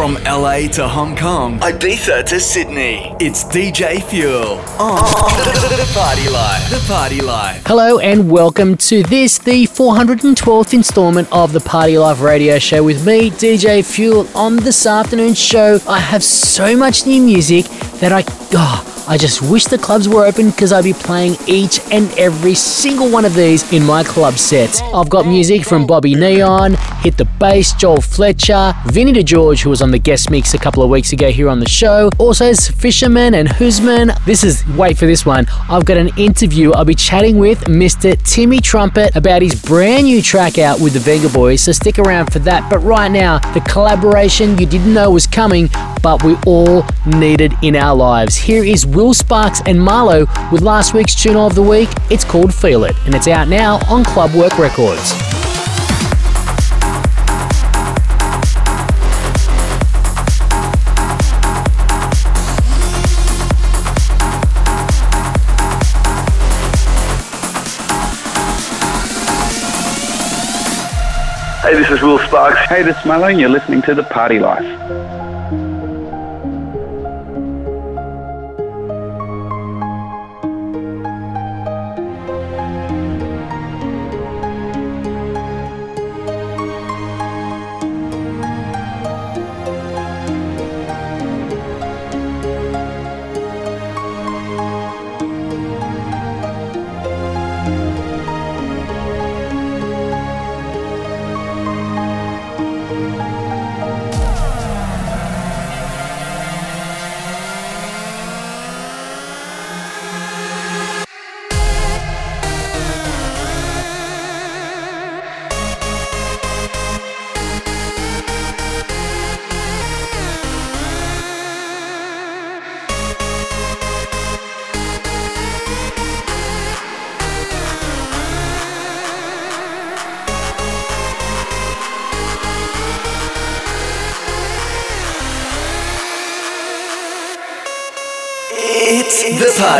From LA to Hong Kong, Ibiza to Sydney, it's DJ Fuel on the Party Life. The Party Life. Hello and welcome to this, the 412th installment of the Party Life radio show with me, DJ Fuel. On this afternoon's show, I have so much new music that I. Oh, I just wish the clubs were open because I'd be playing each and every single one of these in my club sets. I've got music from Bobby Neon, Hit the Bass, Joel Fletcher, Vinny DeGeorge, who was on the guest mix a couple of weeks ago here on the show. Also, Fisherman and Husman. This is, wait for this one, I've got an interview. I'll be chatting with Mr. Timmy Trumpet about his brand new track out with the Vengaboys, so stick around for that. But right now, the collaboration you didn't know was coming, but we all needed in our lives. Here is Will Sparks and Marlo with last week's tune of the week. It's called Feel It, and it's out now on Clubwork Records. Hey, this is Will Sparks. Hey, this is Marlo, and you're listening to The Party Life.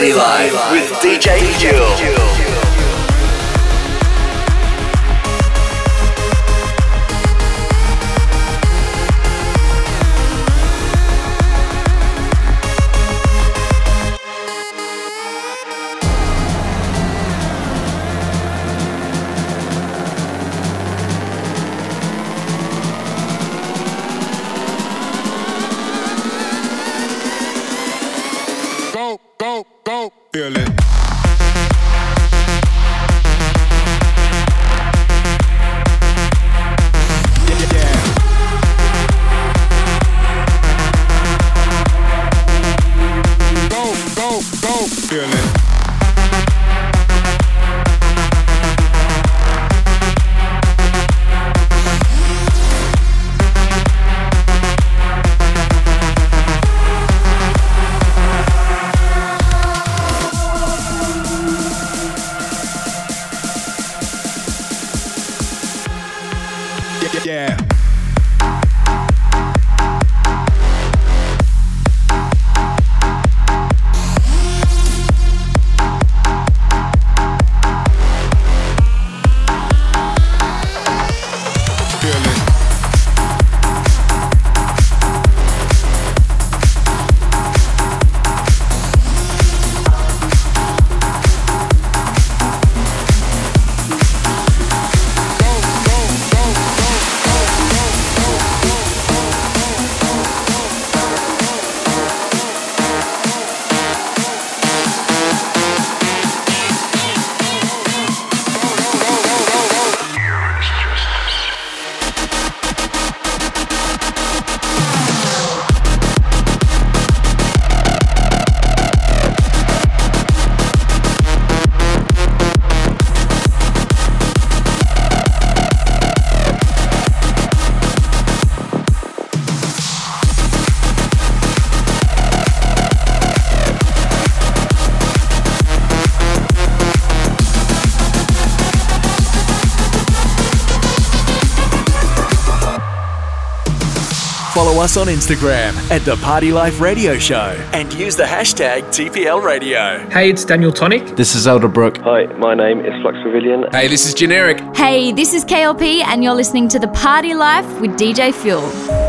Party Life with DJ Fuel. Follow us on Instagram at The Party Life Radio Show and use the hashtag TPL Radio. Hey, it's Daniel Tonic. This is Elderbrook. Hi, my name is Flux Pavilion. Hey, this is Generic. Hey, this is KLP, and you're listening to The Party Life with DJ Fuel.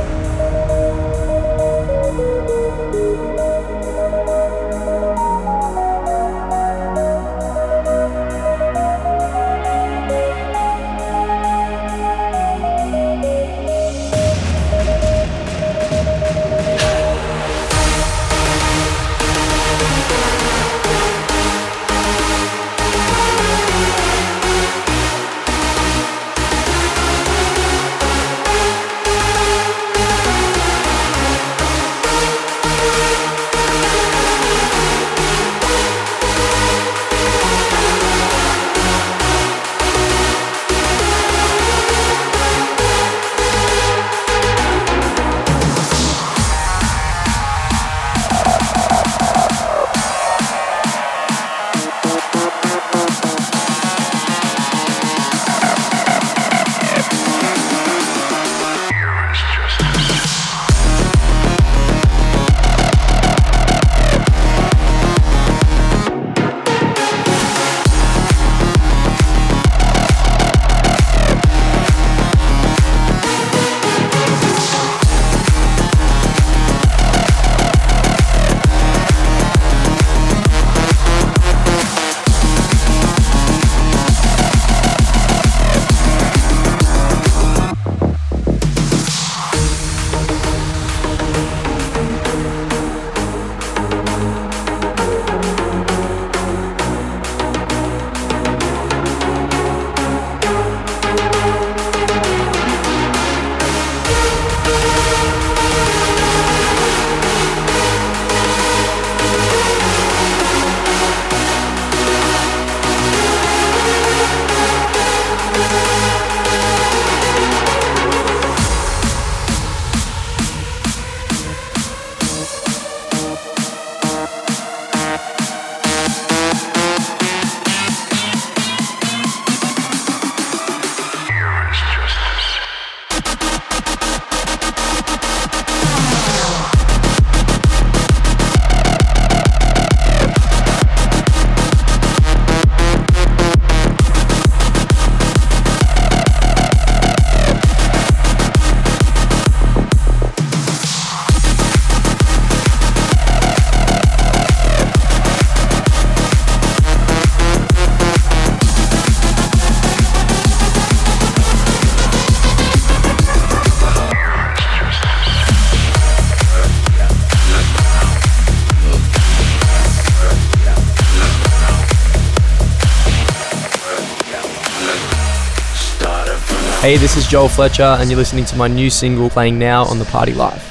Hey, this is Joel Fletcher, and you're listening to my new single playing now on the Party Life.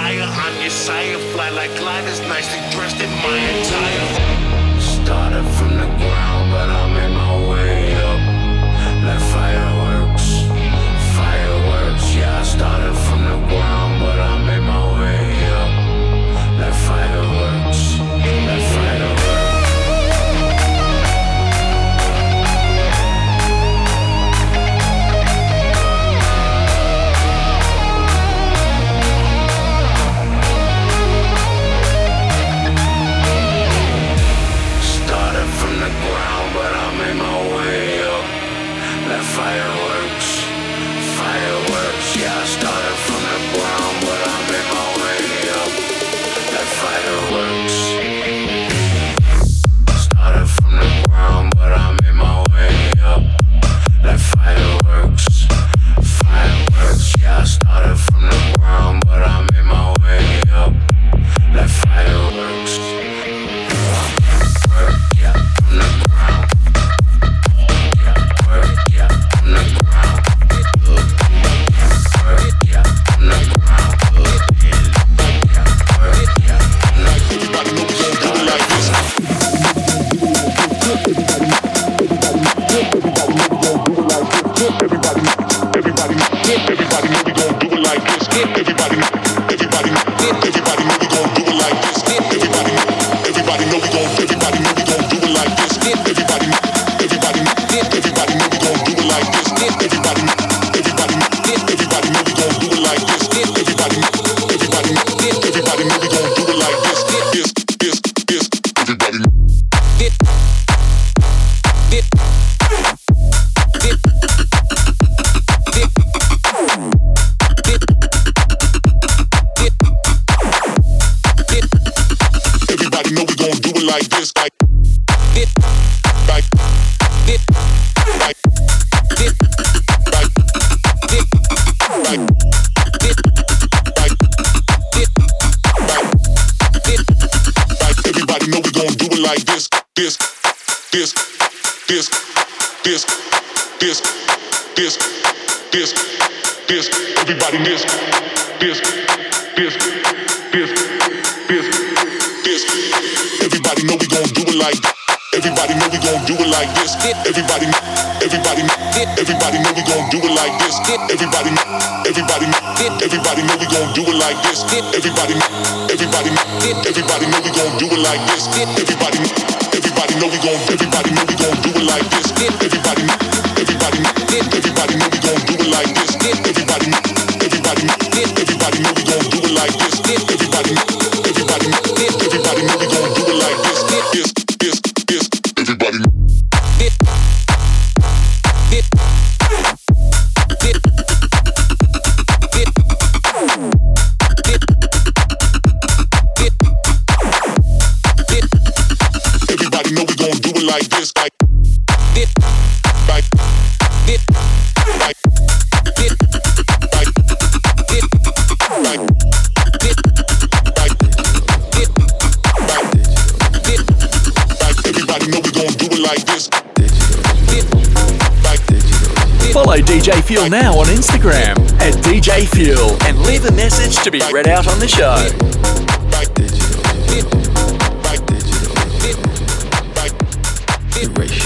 I'm your sire. Fly like gliders, nicely dressed in my attire. Started from the ground, but I'm in my way up. Like fireworks, fireworks, yeah, I started like this, this, this, this, this, this, this, this, this, everybody this, this, this, this, this, this. Everybody know we gon' do it like Everybody know we gon' do it like this. Everybody, everybody, everybody know we gon' do it like this. Everybody, everybody, everybody know we gon' do it like this. Everybody, everybody, everybody know we gon' do it like this. Everybody Follow DJ Fuel now on Instagram at DJ Fuel and leave a message to be read out on the show. Digital. Digital. Digital.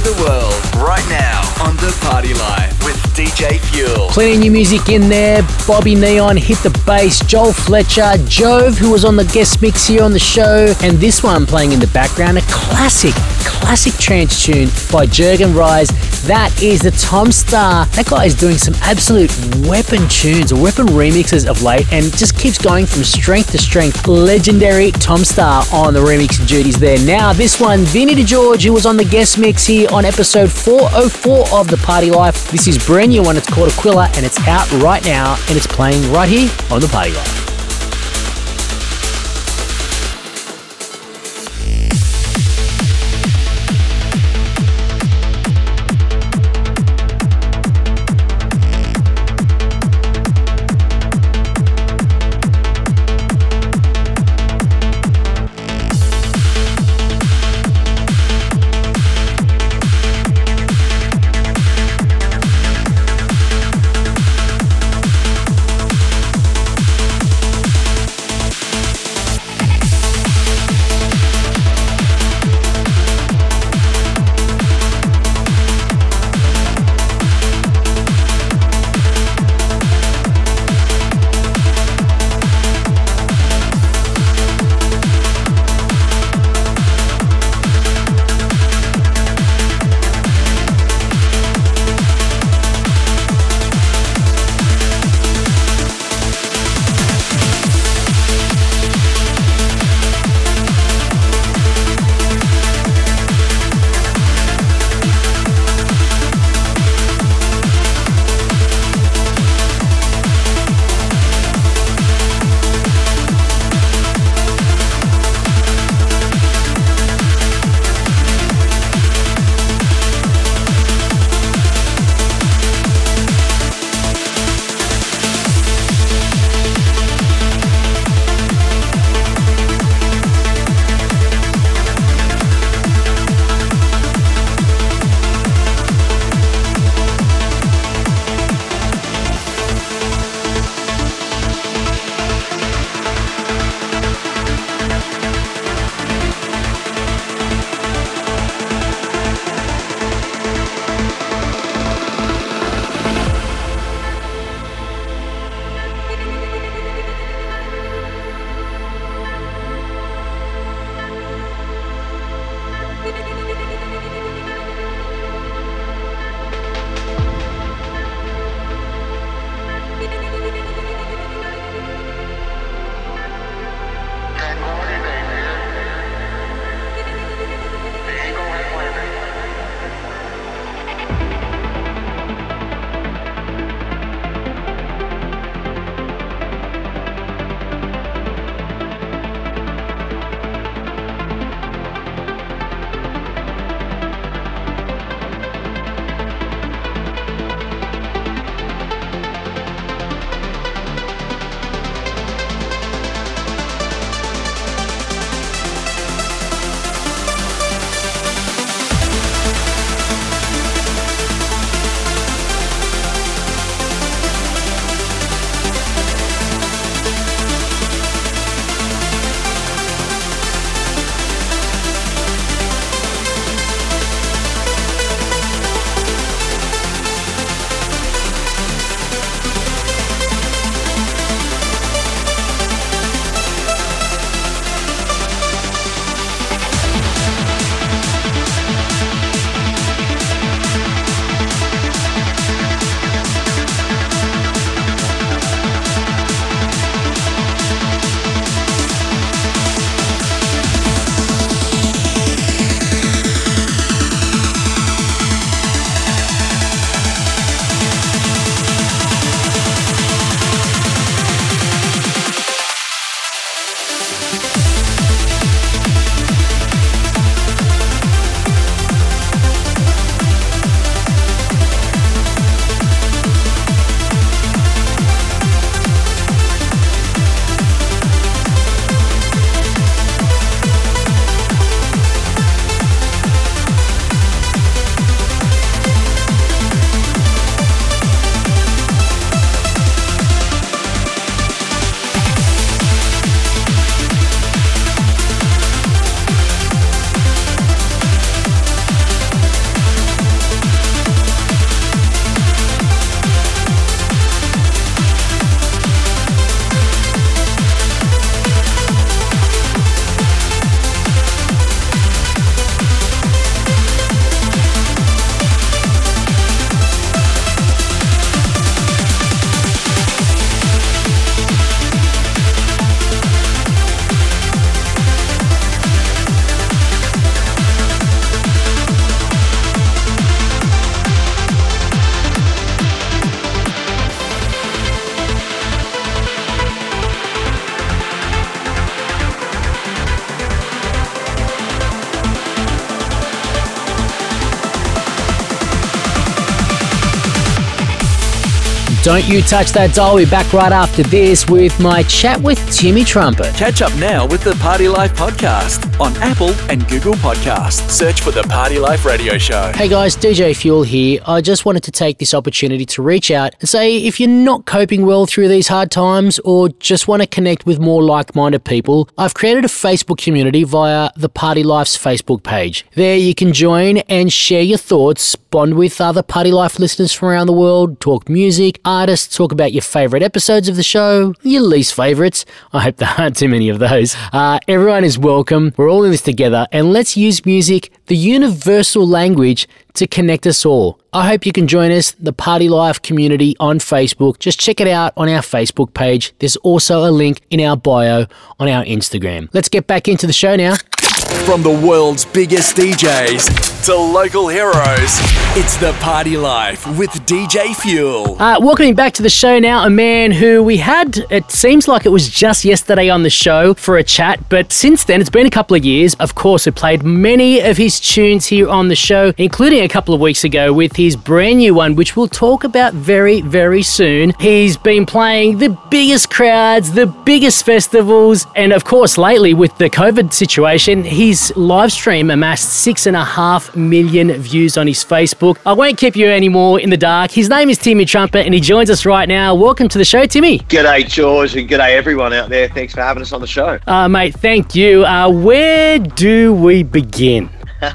Over the world. Right now on The Party Life with DJ Fuel. Plenty new music in there. Bobby Neon hit the bass. Joel Fletcher, Jove, who was on the guest mix here on the show, and this one playing in the background, a classic, classic trance tune by Jurgen Vries. That is the Tom Staar. That guy is doing some absolute weapon tunes weapon remixes of late and just keeps going from strength to strength. Legendary Tom Staar on the remix duties there. Now, this one, Vinny DeGeorge, who was on the guest mix here on episode 404 of The Party Life. This is brand new one. It's called Aquila and it's out right now and it's playing right here on The Party Life. Don't you touch that dial. We'll be back right after this with my chat with Timmy Trumpet. Catch up now with the Party Life podcast on Apple and Google Podcasts. Search for the Party Life Radio Show. Hey guys, DJ Fuel here. I just wanted to take this opportunity to reach out and say if you're not coping well through these hard times or just want to connect with more like minded people, I've created a Facebook community via the Party Life's Facebook page. There you can join and share your thoughts, bond with other Party Life listeners from around the world, talk music, artists, talk about your favourite episodes of the show, your least favourites. I hope there aren't too many of those. Uh, everyone is welcome. We're all in this together and let's use music, the universal language, to connect us all. I hope you can join us, the Party Life community on Facebook. Just check it out on our Facebook page. There's also a link in our bio on our Instagram. Let's get back into the show now. From the world's biggest DJs to local heroes, it's the Party Life with DJ Fuel. Uh, welcoming back to the show now, a man who we had, it seems like it was just yesterday on the show for a chat, but since then, it's been a couple of years. Of course, we played many of his tunes here on the show, including a couple of weeks ago with his brand new one, which we'll talk about very, very soon. He's been playing the biggest crowds, the biggest festivals, and of course, lately with the COVID situation, his live stream amassed six and a half million views on his Facebook. I won't keep you anymore in the dark. His name is Timmy Trumpet, and he joins us right now. Welcome to the show, Timmy. G'day, George, and ghaday everyone out there. Thanks for having us on the show. Uh, mate, thank you. Uh, where do we begin?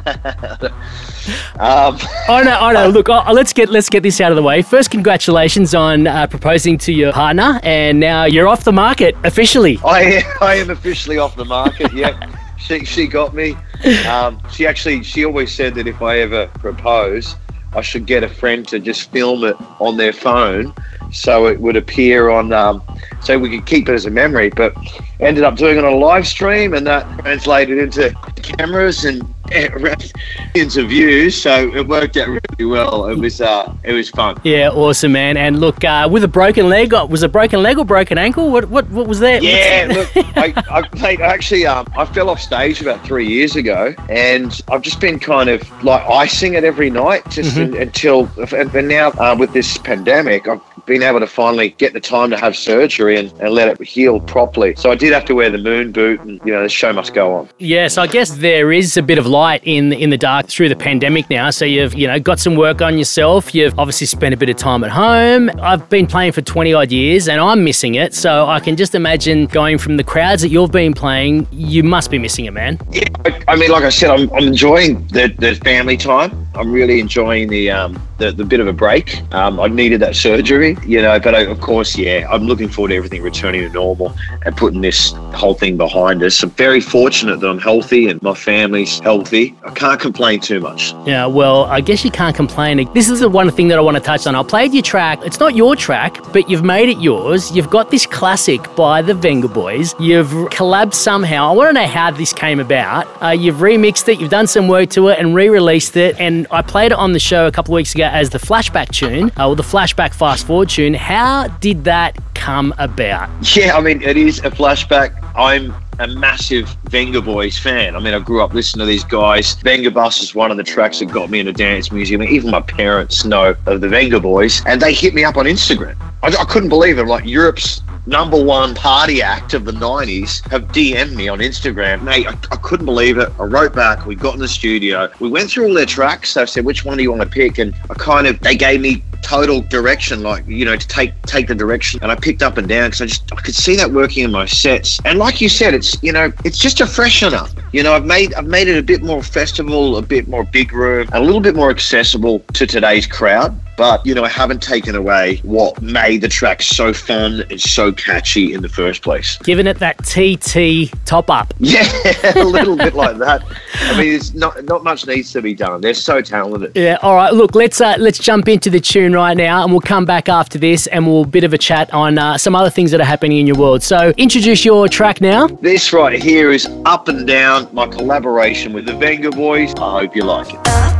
Um, I know, I know. Look, oh, let's get let's get this out of the way. First, congratulations on uh, proposing to your partner, and now you're off the market officially. I, I am officially off the market. Yeah, she, she got me. Um, she actually she always said that if I ever propose, I should get a friend to just film it on their phone, so it would appear on, um, so we could keep it as a memory. But ended up doing it on a live stream, and that translated into cameras and millions of views. So it worked out really well. It was uh, it was fun. Yeah, awesome, man. And look, uh, with a broken leg, uh, was a broken leg or broken ankle? What what what was that? Yeah, look, I, I, mate, actually, um, I fell off stage about three years ago, and I've just been kind of like icing it every night, just Mm-hmm. in, until, and, and now uh, with this pandemic, I've been able to finally get the time to have surgery and, and let it heal properly. So I did have to wear the moon boot, and you know, the show must go on. Yes, I guess there is a bit of light in in the dark through the pandemic now. So you've you know got some work on yourself. You've obviously spent a bit of time at home. I've been playing for twenty odd years, and I'm missing it. So I can just imagine going from the crowds that you've been playing. You must be missing it, man. Yeah, I, I mean, like I said, I'm, I'm enjoying the, the family time. I'm really enjoying the um, the, the bit of a break. Um, I needed that surgery, you know, but I, of course, yeah, I'm looking forward to everything returning to normal and putting this whole thing behind us. I'm very fortunate that I'm healthy and my family's healthy. I can't complain too much. Yeah, well, I guess you can't complain. This is the one thing that I want to touch on. I played your track. It's not your track, but you've made it yours. You've got this classic by the Vengaboys. You've collabed somehow. I want to know how this came about. Uh, you've remixed it, you've done some work to it, and re released it. And I played it on the show a couple of weeks ago as the flashback tune, uh, or the flashback fast forward tune. How did that come about? Yeah, I mean, it is a flashback. I'm a massive Vengaboys fan. I mean, I grew up listening to these guys. Vengabus is one of the tracks that got me into dance music. I mean, even my parents know of the Vengaboys, and they hit me up on Instagram. I, I couldn't believe it. Like Europe's number one party act of the 90s have DM'd me on Instagram. Mate, I, I couldn't believe it. I wrote back. We got in the studio. We went through all their tracks. I said, which one do you want to pick? And I kind of, they gave me total direction, like, you know, to take take the direction. And I picked up and down because I just, I could see that working in my sets. And like you said, it's, you know, it's just a freshener. You know, I've made, I've made it a bit more festival, a bit more big room, a little bit more accessible to today's crowd but you know, I haven't taken away what made the track so fun and so catchy in the first place. Giving it that TT top up. Yeah, a little bit like that. I mean, it's not not much needs to be done. They're so talented. Yeah. All right. Look, let's uh, let's jump into the tune right now, and we'll come back after this, and we'll bit of a chat on uh, some other things that are happening in your world. So, introduce your track now. This right here is Up and Down, my collaboration with the Vengaboys. I hope you like it.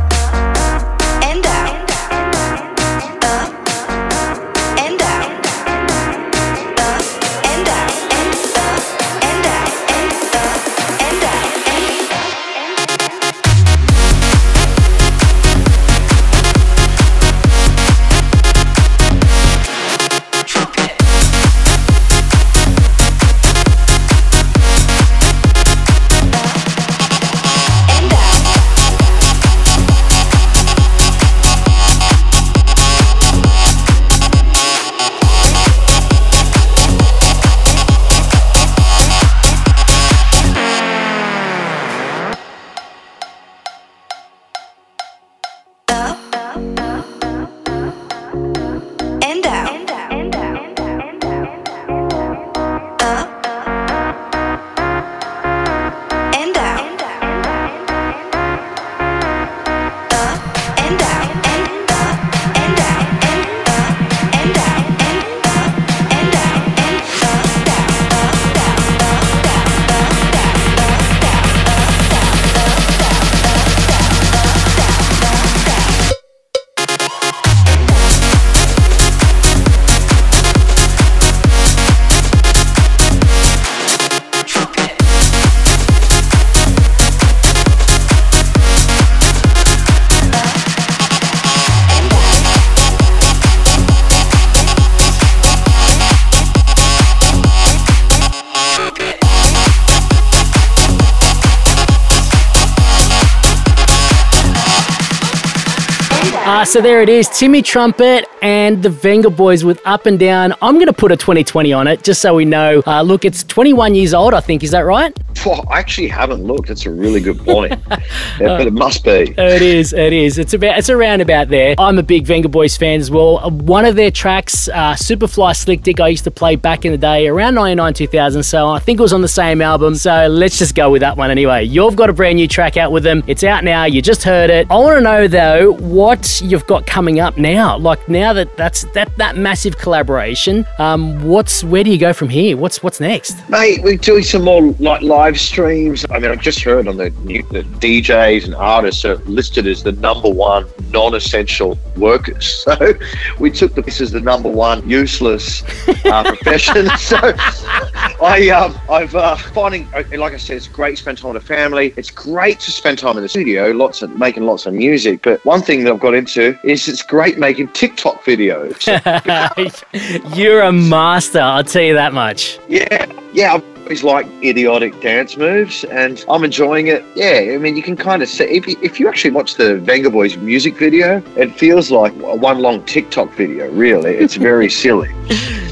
So there it is, Timmy Trumpet and the Vengaboys with Up and Down. I'm going to put a 2020 on it just so we know. Uh, look, it's 21 years old, I think. Is that right? Phew, I actually haven't looked. That's a really good point. Yeah, but it must be. It is. It is. It's about. It's around about there. I'm a big Vengaboys fan as well. Uh, One of their tracks, uh, Superfly Slick Dick, I used to play back in the day, around 99, 2000. So I think it was on the same album. So let's just go with that one anyway. You've got a brand new track out with them. It's out now. You just heard it. I want to know though what you've got coming up now. Like now that that's that that massive collaboration. Um, what's where do you go from here? What's what's next? Mate, we're doing some more like live streams. I mean, I've just heard on the new that DJs and artists are listed as the number one non-essential workers. So we took the, this as the number one useless uh, profession. So I, um, I've uh, finding, uh, like I said, it's great to spend time with the family. It's great to spend time in the studio, lots of making lots of music. But one thing that I've got into is it's great making TikTok videos. You're a master. I'll tell you that much. Yeah, yeah. Always liked idiotic dance moves, and I'm enjoying it. Yeah, I mean, you can kind of see if you, if you actually watch the Vengaboys music video, it feels like one long TikTok video. Really, it's very silly.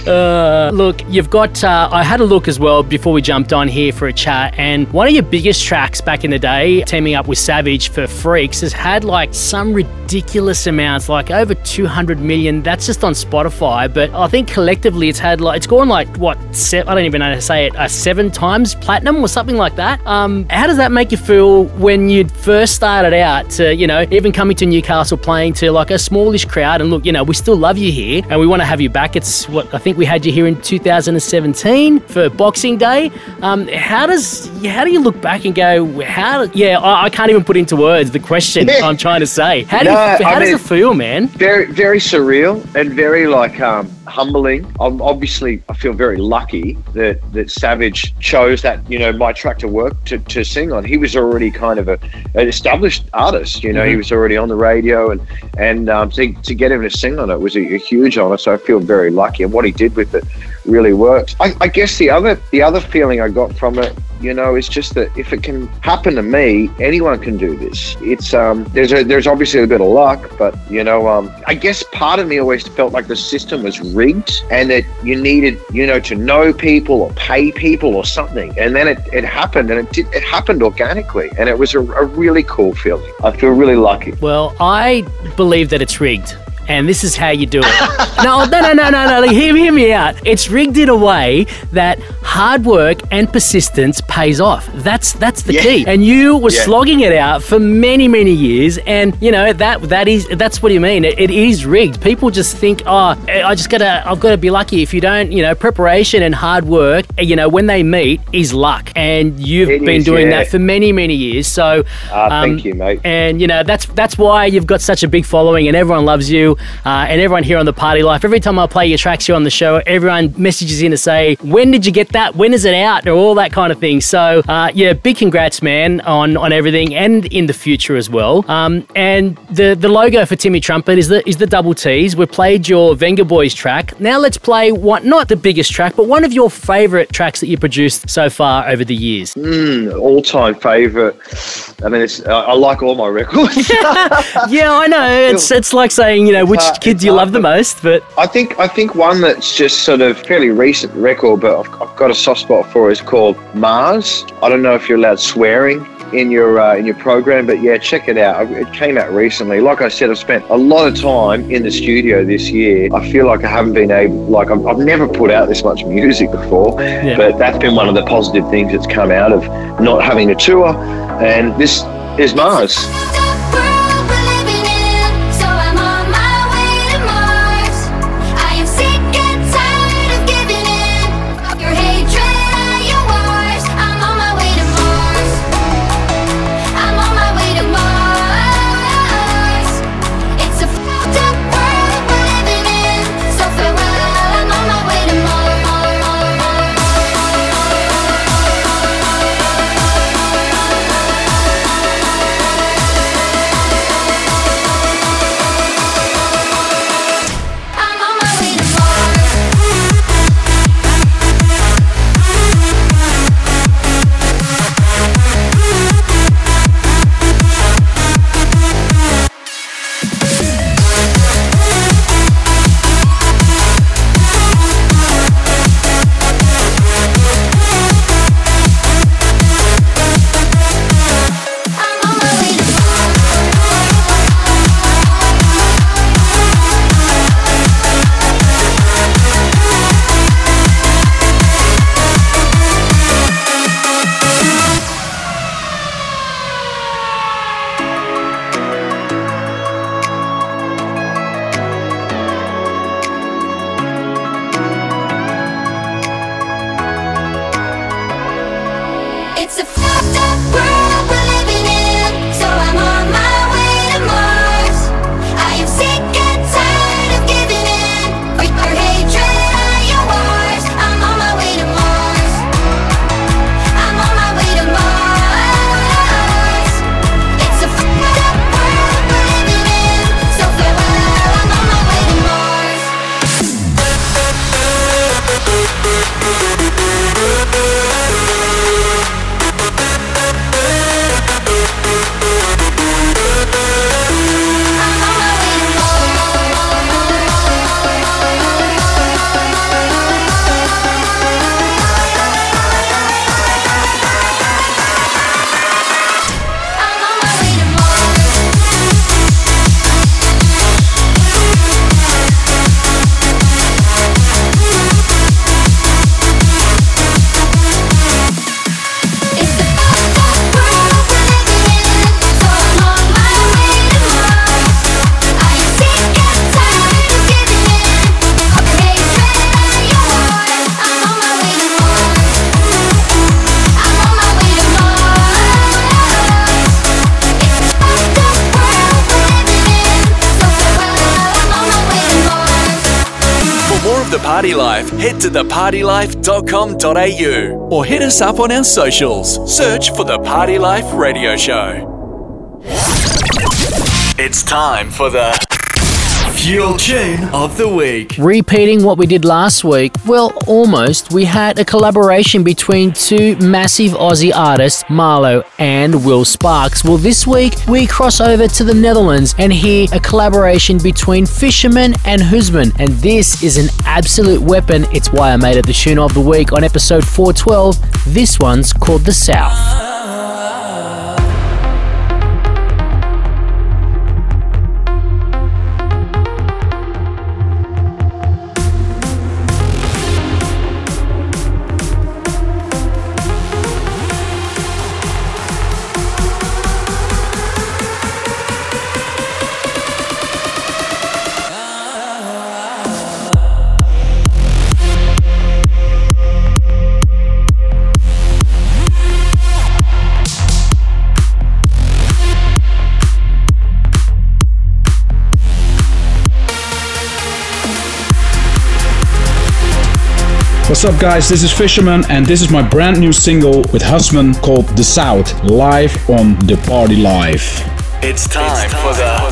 Uh, look, you've got. Uh, I had a look as well before we jumped on here for a chat, and one of your biggest tracks back in the day, teaming up with Savage for Freaks, has had like some ridiculous amounts, like over 200 million. That's just on Spotify, but I think collectively it's had like it's gone like what? Se- I don't even know how to say it. Uh, seven times platinum or something like that. Um, how does that make you feel when you'd first started out to, you know, even coming to Newcastle playing to like a smallish crowd? And look, you know, we still love you here and we want to have you back. It's what I think we had you here in 2017 for Boxing Day. Um, how does how do you look back and go, how? Yeah, I, I can't even put into words the question I'm trying to say. How do you, how I does mean- it feel, man? very very surreal and very like um, humbling. I'm obviously I feel very lucky that that Savage chose that you know my track to work to, to sing on. He was already kind of a, an established artist. You know he was already on the radio and and um, to, to get him to sing on it was a, a huge honor. So I feel very lucky and what he did with it really worked. I, I guess the other the other feeling I got from it you know is just that if it can happen to me anyone can do this it's um there's a there's obviously a bit of luck but you know um i guess part of me always felt like the system was rigged and that you needed you know to know people or pay people or something and then it, it happened and it did it happened organically and it was a, a really cool feeling i feel really lucky Well, I believe that it's rigged. And this is how you do it. no, no, no, no, no, no. Hear, hear me out. It's rigged in a way that hard work and persistence pays off. That's that's the Yeah. key. And you were Yeah. slogging it out for many, many years. And you know that that is that's what you mean. It, it is rigged. People just think, oh, I just gotta, I've got to be lucky. If you don't, you know, preparation and hard work, you know, when they meet is luck. And you've It been is, doing yeah. that for many, many years. So, Ah, um, thank you mate and you know that's that's why you've got such a big following, and everyone loves you, uh, and everyone here on the Party Life. Every time I play your tracks here on the show, everyone messages in to say, "When did you get that? When is it out?" or all that kind of thing. So uh, yeah, big congrats, man, on on everything, and in the future as well. Um, and the the logo for Timmy Trumpet is the is the double T's. We played your Vengaboys track. Now let's play what, not the biggest track, but one of your favorite tracks that you produced so far over the years. all-time favorite i mean it's i, I like all my records yeah, I know. It's it's like saying, you know, which hard- kid do you love the most, but I think I think one that's just sort of fairly recent record, but I've, I've got a soft spot for is called Mars. I don't know if you're allowed swearing in your uh, in your program, but yeah, check it out. It came out recently. Like I said, I've spent a lot of time in the studio this year. I feel like I haven't been able, like I've, I've never put out this much music before, but that's been one of the positive things that's come out of not having a tour. And this is. Mars. Life, head to thepartylife.com.au or hit us up on our socials. Search for The Party Life Radio Show. It's time for the Fuel Tune of the Week. Repeating what we did last week, well, almost, we had a collaboration between two massive Aussie artists, Marlo and Will Sparks. Well, this week we cross over to the Netherlands and hear a collaboration between Fisherman and Husman. And this is an absolute weapon. It's why I made it the tune of the week on episode 412. This one's called The South. What's up, guys? This is Fisherman, and this is my brand new single with Husman called The South, live on The Party Life. It's time, for the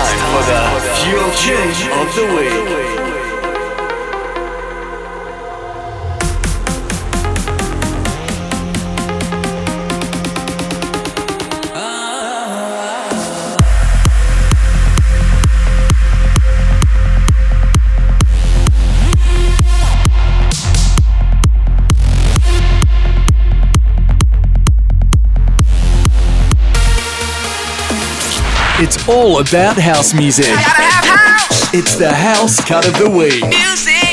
Fuel change of the Week. All about house music. House. It's the house cut of the week. Music.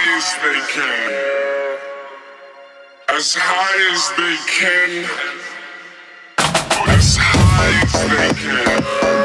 high as they can. As high as they can. As high as they can.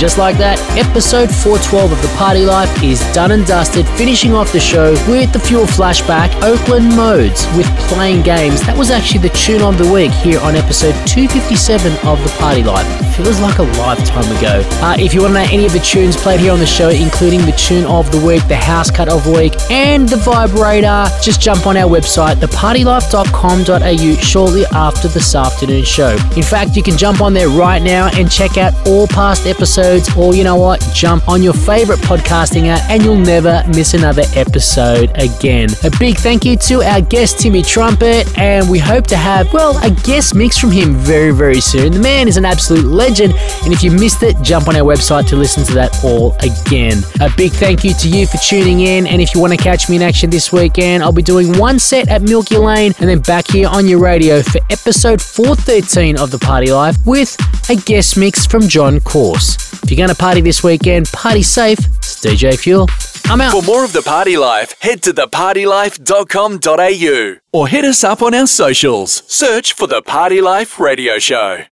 Just like that, episode 412 of The Party Life is done and dusted, finishing off the show with the Fuel Flashback Oakland Modes with Playing Games. That was actually the tune of the week here on episode 257 of The Party Life. Feels like a lifetime ago. Uh, if you want to know any of the tunes played here on the show, including the tune of the week, the house cut of the week, and the vibrator, just jump on our website, thepartylife.com.au, shortly after this afternoon show. In fact, you can jump on there right now and check out all past episodes, or you know what, jump on your favorite podcasting app and you'll never miss another episode again. A big thank you to our guest, Timmy Trumpet, and we hope to have, well, a guest mix from him very, very soon. The man is an absolute legend, and if you missed it, jump on our website to listen to that all again. A big thank you to you for tuning in, and if you want to catch me in action this weekend, I'll be doing one set at Milky Lane and then back here on your radio for episode 413 of The Party Life with a guest mix from John Course. If you're going to party this weekend, party safe. It's DJ Fuel. I'm out. For more of the party life, head to thepartylife.com.au or hit us up on our socials. Search for the Party Life Radio Show.